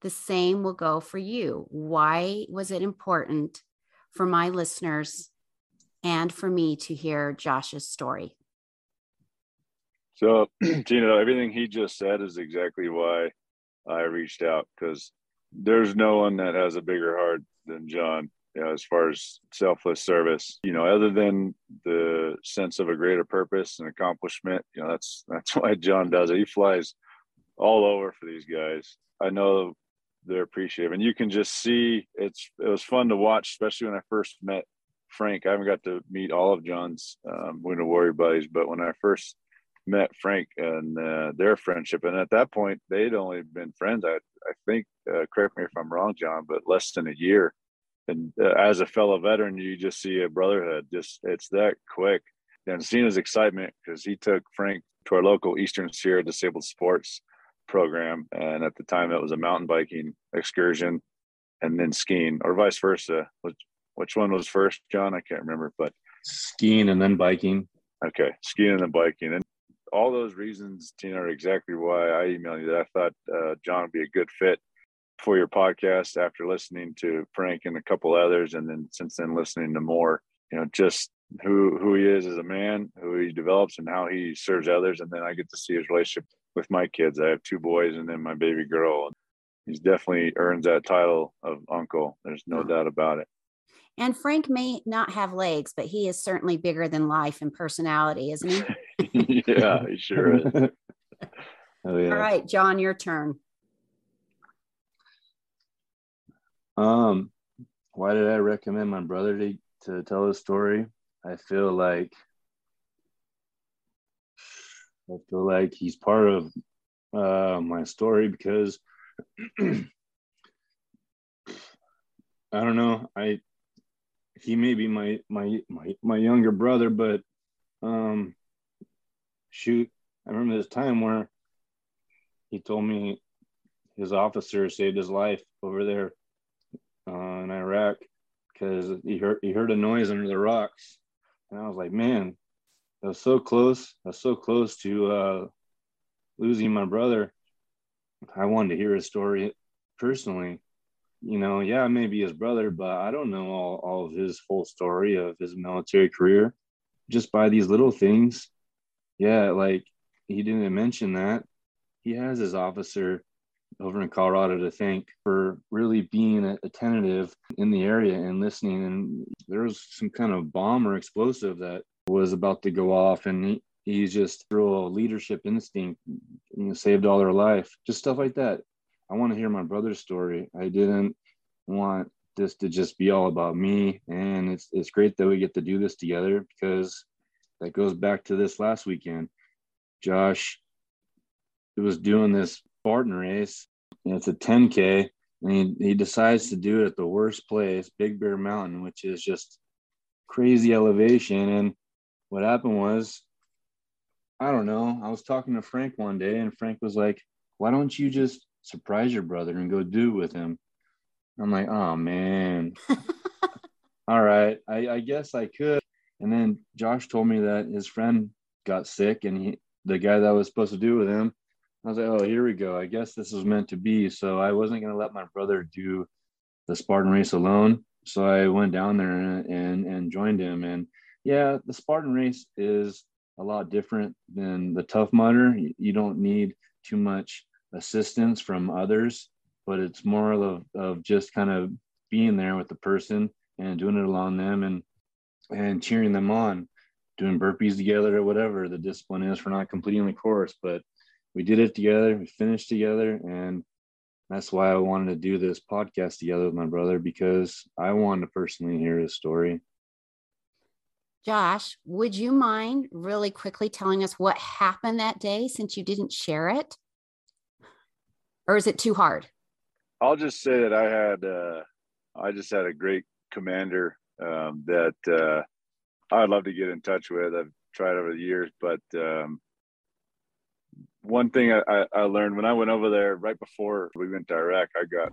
the same will go for you. Why was it important for my listeners and for me to hear Josh's story? So, Tina, everything he just said is exactly why I reached out because there's no one that has a bigger heart than John. You know, as far as selfless service, you know, other than the sense of a greater purpose and accomplishment, you know, that's that's why John does it. He flies all over for these guys. I know they're appreciative, and you can just see it's it was fun to watch, especially when I first met Frank. I haven't got to meet all of John's um, Wounded Warrior buddies, but when I first met Frank and uh, their friendship. And at that point, they'd only been friends. I, I think, uh, correct me if I'm wrong, John, but less than a year. And uh, as a fellow veteran, you just see a brotherhood. Just it's that quick. And seeing his excitement because he took Frank to our local Eastern Sierra Disabled Sports program, and at the time it was a mountain biking excursion, and then skiing, or vice versa. Which which one was first, John? I can't remember, but skiing and then biking. Okay, skiing and then biking, and all those reasons, Tina, are exactly why I emailed you that I thought uh, John would be a good fit for your podcast after listening to Frank and a couple others, and then since then listening to more. You know, just who who he is as a man, who he develops, and how he serves others, and then I get to see his relationship with my kids. I have two boys and then my baby girl. He's definitely earns that title of uncle. There's no doubt about it. And Frank may not have legs, but he is certainly bigger than life in personality, isn't he? yeah, he sure is. oh, yeah. All right, John, your turn. Um, why did I recommend my brother to, to tell a story? I feel like I feel like he's part of uh, my story because I don't know. I he may be my my my my younger brother, but um, shoot, I remember this time where he told me his officer saved his life over there because he heard he heard a noise under the rocks, and I was like, man, that was so close. I was so close to uh, losing my brother. I wanted to hear his story personally you know, yeah, maybe his brother, but I don't know all, all of his full story of his military career. Just by these little things. Yeah, like he didn't mention that. He has his officer over in Colorado to thank for really being attentive in the area and listening. And there was some kind of bomb or explosive that was about to go off, and he, just through a leadership instinct, you know, saved all their life. Just stuff like that. I want to hear my brother's story. I didn't want this to just be all about me. And it's it's great that we get to do this together because that goes back to this last weekend. Josh was doing this Spartan race, and it's a 10K, and he, he decides to do it at the worst place, Big Bear Mountain, which is just crazy elevation. And what happened was, I don't know, I was talking to Frank one day, and Frank was like, Why don't you just surprise your brother and go do with him. I'm like, oh man. All right, I, I guess I could. And then Josh told me that his friend got sick and he the guy that was supposed to do with him. I was like, oh, here we go. I guess this was meant to be. So I wasn't gonna let my brother do the Spartan race alone. So I went down there and and, and joined him. And yeah, the Spartan race is a lot different than the Tough Mudder. You don't need too much assistance from others. but it's more of, of just kind of being there with the person and doing it along them and and cheering them on doing burpees together or whatever the discipline is for not completing the course but we did it together we finished together and that's why i wanted to do this podcast together with my brother because i wanted to personally hear his story. Josh would you mind really quickly telling us what happened that day since you didn't share it? Or is it too hard? I'll just say that i had uh, i just had a great commander um, that uh, I'd love to get in touch with. I've tried over the years, but um, one thing I, I, learned when I went over there right before we went to Iraq, I got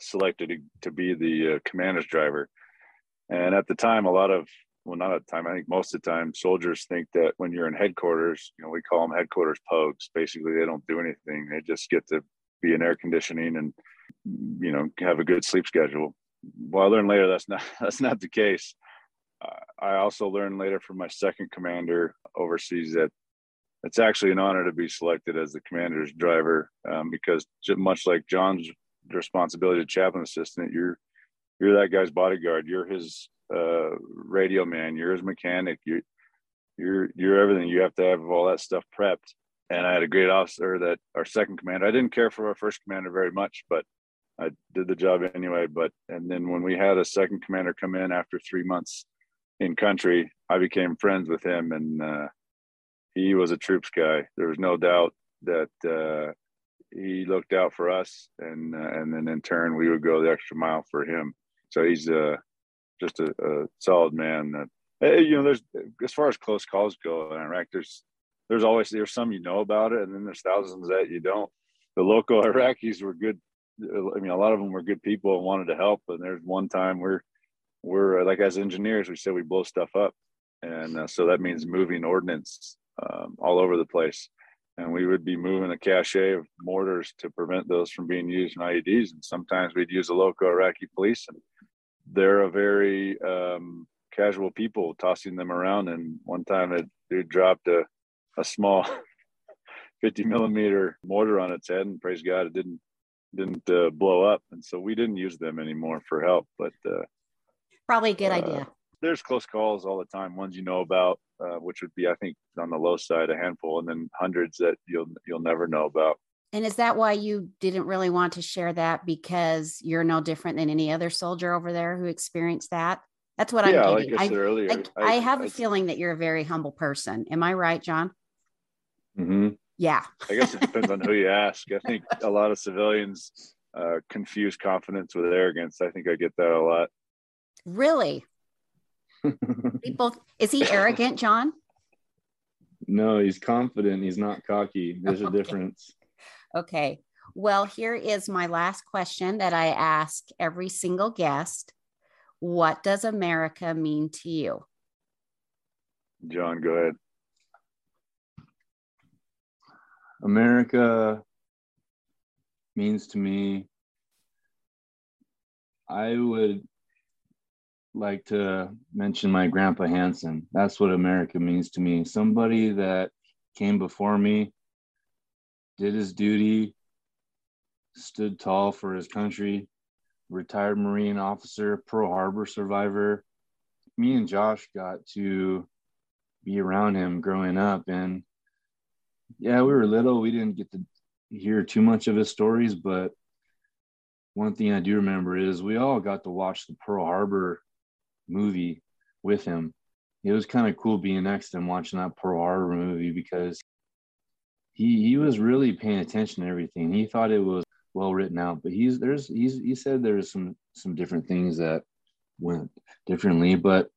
selected to, be the uh, commander's driver. And at the time, a lot of well, not at the time. I think most of the time, soldiers think that when you're in headquarters, you know, we call them headquarters pogues. Basically, they don't do anything. They just get to be in air conditioning and you know have a good sleep schedule well, I learned later that's not that's not the case. I also learned later from my second commander overseas that it's actually an honor to be selected as the commander's driver um, because much like John's responsibility to chaplain assistant, you're you're that guy's bodyguard. You're his uh, radio man. You're his mechanic. You you're you're everything. You have to have all that stuff prepped. And I had a great officer that our second commander. I didn't care for our first commander very much, but I did the job anyway. But and then when we had a second commander come in after three months in country, I became friends with him, and uh, he was a troops guy. There was no doubt that uh, he looked out for us, and uh, and then in turn we would go the extra mile for him. So he's uh, just a, a solid man. That you know, there's as far as close calls go in Iraq, there's there's always there's some you know about it, and then there's thousands that you don't. The local Iraqis were good I mean, a lot of them were good people and wanted to help. And there's one time we're we're like as engineers, we said we blow stuff up, and uh, so that means moving ordnance um, all over the place. And we would be moving a cache of mortars to prevent those from being used in IEDs. And sometimes we'd use the local Iraqi police, and they're a very um, casual people, tossing them around. And one time, a dude dropped a a small 50 millimeter mortar on its head, and praise God, it didn't didn't uh, blow up, and so we didn't use them anymore for help. But uh, probably a good uh, idea. There's close calls all the time. Ones you know about, uh, which would be, I think, on the low side, a handful, and then hundreds that you'll you'll never know about. And is that why you didn't really want to share that because you're no different than any other soldier over there who experienced that? That's what yeah, I'm getting. Like I said I, earlier, I, I, I have a feeling that you're a very humble person. Am I right, John? Mm-hmm. Yeah. I guess it depends on who you ask. I think a lot of civilians uh, confuse confidence with arrogance. I think I get that a lot. Really? People, is he arrogant, John? No, he's confident. He's not cocky. There's a difference. Okay. Well, here is my last question that I ask every single guest. What does America mean to you? John, go ahead. America means to me, I would like to mention my grandpa Hanson. That's what America means to me. Somebody that came before me, did his duty, stood tall for his country, retired Marine officer, Pearl Harbor survivor. Me and Josh got to be around him growing up and yeah, we were little. We didn't get to hear too much of his stories, but one thing I do remember is we all got to watch the Pearl Harbor movie with him. It was kind of cool being next to him watching that Pearl Harbor movie because he he was really paying attention to everything. He thought it was well written out, but he's there's he's he said there's some some different things that went differently. But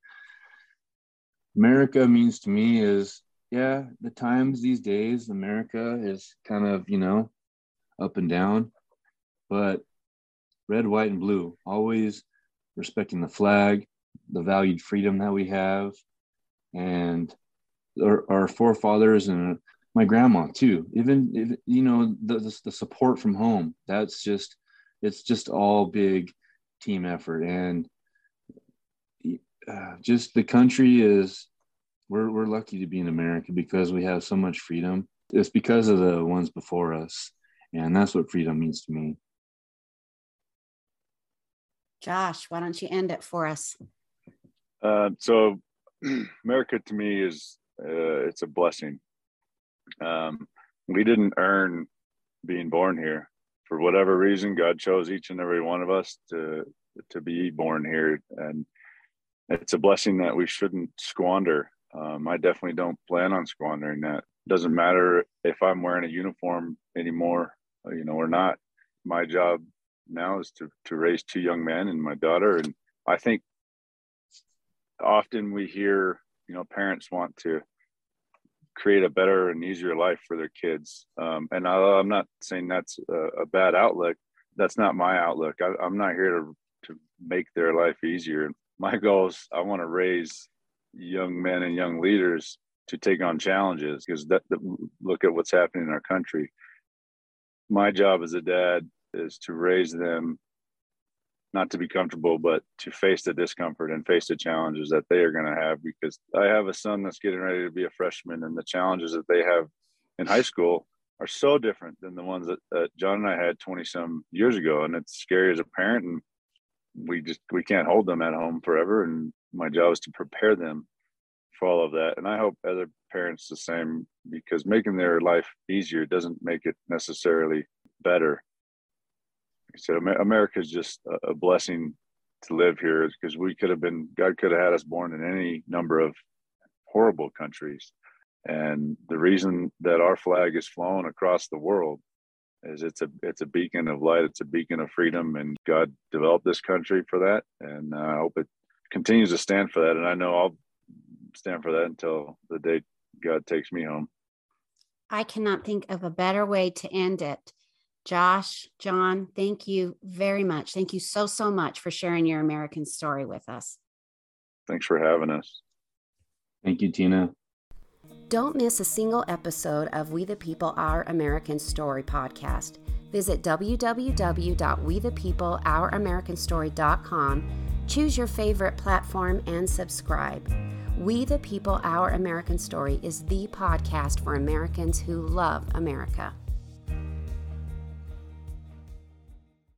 America means to me is yeah, the times these days, America is kind of, you know, up and down, but red, white, and blue, always respecting the flag, the valued freedom that we have, and our, our forefathers and my grandma too. Even if, you know the, the the support from home. That's just it's just all big team effort, and uh, just the country is we're we're lucky to be in America because we have so much freedom. It's because of the ones before us, and that's what freedom means to me. Josh, why don't you end it for us? Uh, so, America to me is uh, it's a blessing. Um, we didn't earn being born here for whatever reason. God chose each and every one of us to to be born here, and it's a blessing that we shouldn't squander. Um, I definitely don't plan on squandering that. Doesn't matter if I'm wearing a uniform anymore, you know, or not. My job now is to to raise two young men and my daughter, and I think often we hear, you know, parents want to create a better and easier life for their kids. Um, and I, am not saying that's a, a, bad outlook. That's not my outlook. I, am not here to to make their life easier. My goal is I want to raise young men and young leaders to take on challenges because that, that, look at what's happening in our country. My job as a dad is to raise them not to be comfortable, but to face the discomfort and face the challenges that they are going to have. Because I have a son that's getting ready to be a freshman, and the challenges that they have in high school are so different than the ones that, that John and I had 20 some years ago. And it's scary as a parent. And we just, we can't hold them at home forever. And my job is to prepare them for all of that. And I hope other parents the same because making their life easier doesn't make it necessarily better. So America is just a blessing to live here because we could have been, God could have had us born in any number of horrible countries. And the reason that our flag is flown across the world is it's a it's a beacon of light, it's a beacon of freedom, and God developed this country for that. And uh, I hope it continues to stand for that. And I know I'll stand for that until the day God takes me home. I cannot think of a better way to end it. Josh, John, thank you very much. Thank you so, so much for sharing your American story with us. Thanks for having us. Thank you, Tina. Don't miss a single episode of We the People Our American Story podcast. Visit www.wethepeopleouramericanstory.com, choose your favorite platform, and subscribe. We the People Our American Story is the podcast for Americans who love America.